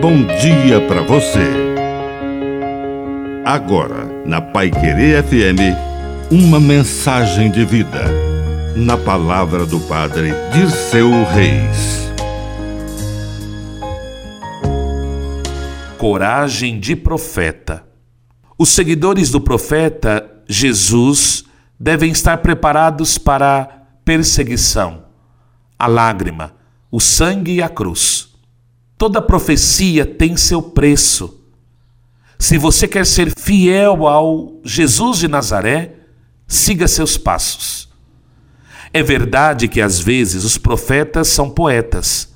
bom dia para você. Agora, na Pai Querer FM, uma mensagem de vida. Na palavra do Padre Dirceu Reis. Coragem de profeta. Os seguidores do profeta Jesus devem estar preparados para a perseguição, a lágrima, o sangue e a cruz. Toda profecia tem seu preço. Se você quer ser fiel ao Jesus de Nazaré, siga seus passos. É verdade que às vezes os profetas são poetas,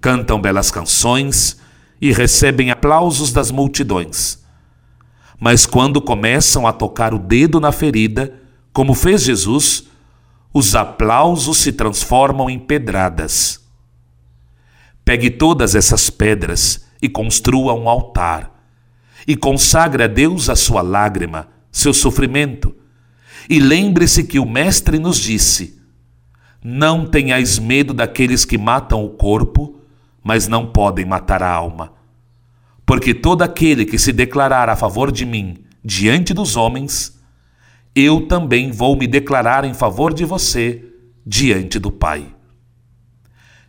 cantam belas canções e recebem aplausos das multidões. Mas quando começam a tocar o dedo na ferida, como fez Jesus, os aplausos se transformam em pedradas. Pegue todas essas pedras e construa um altar. E consagre a Deus a sua lágrima, seu sofrimento. E lembre-se que o Mestre nos disse: Não tenhais medo daqueles que matam o corpo, mas não podem matar a alma. Porque todo aquele que se declarar a favor de mim diante dos homens, eu também vou me declarar em favor de você diante do Pai.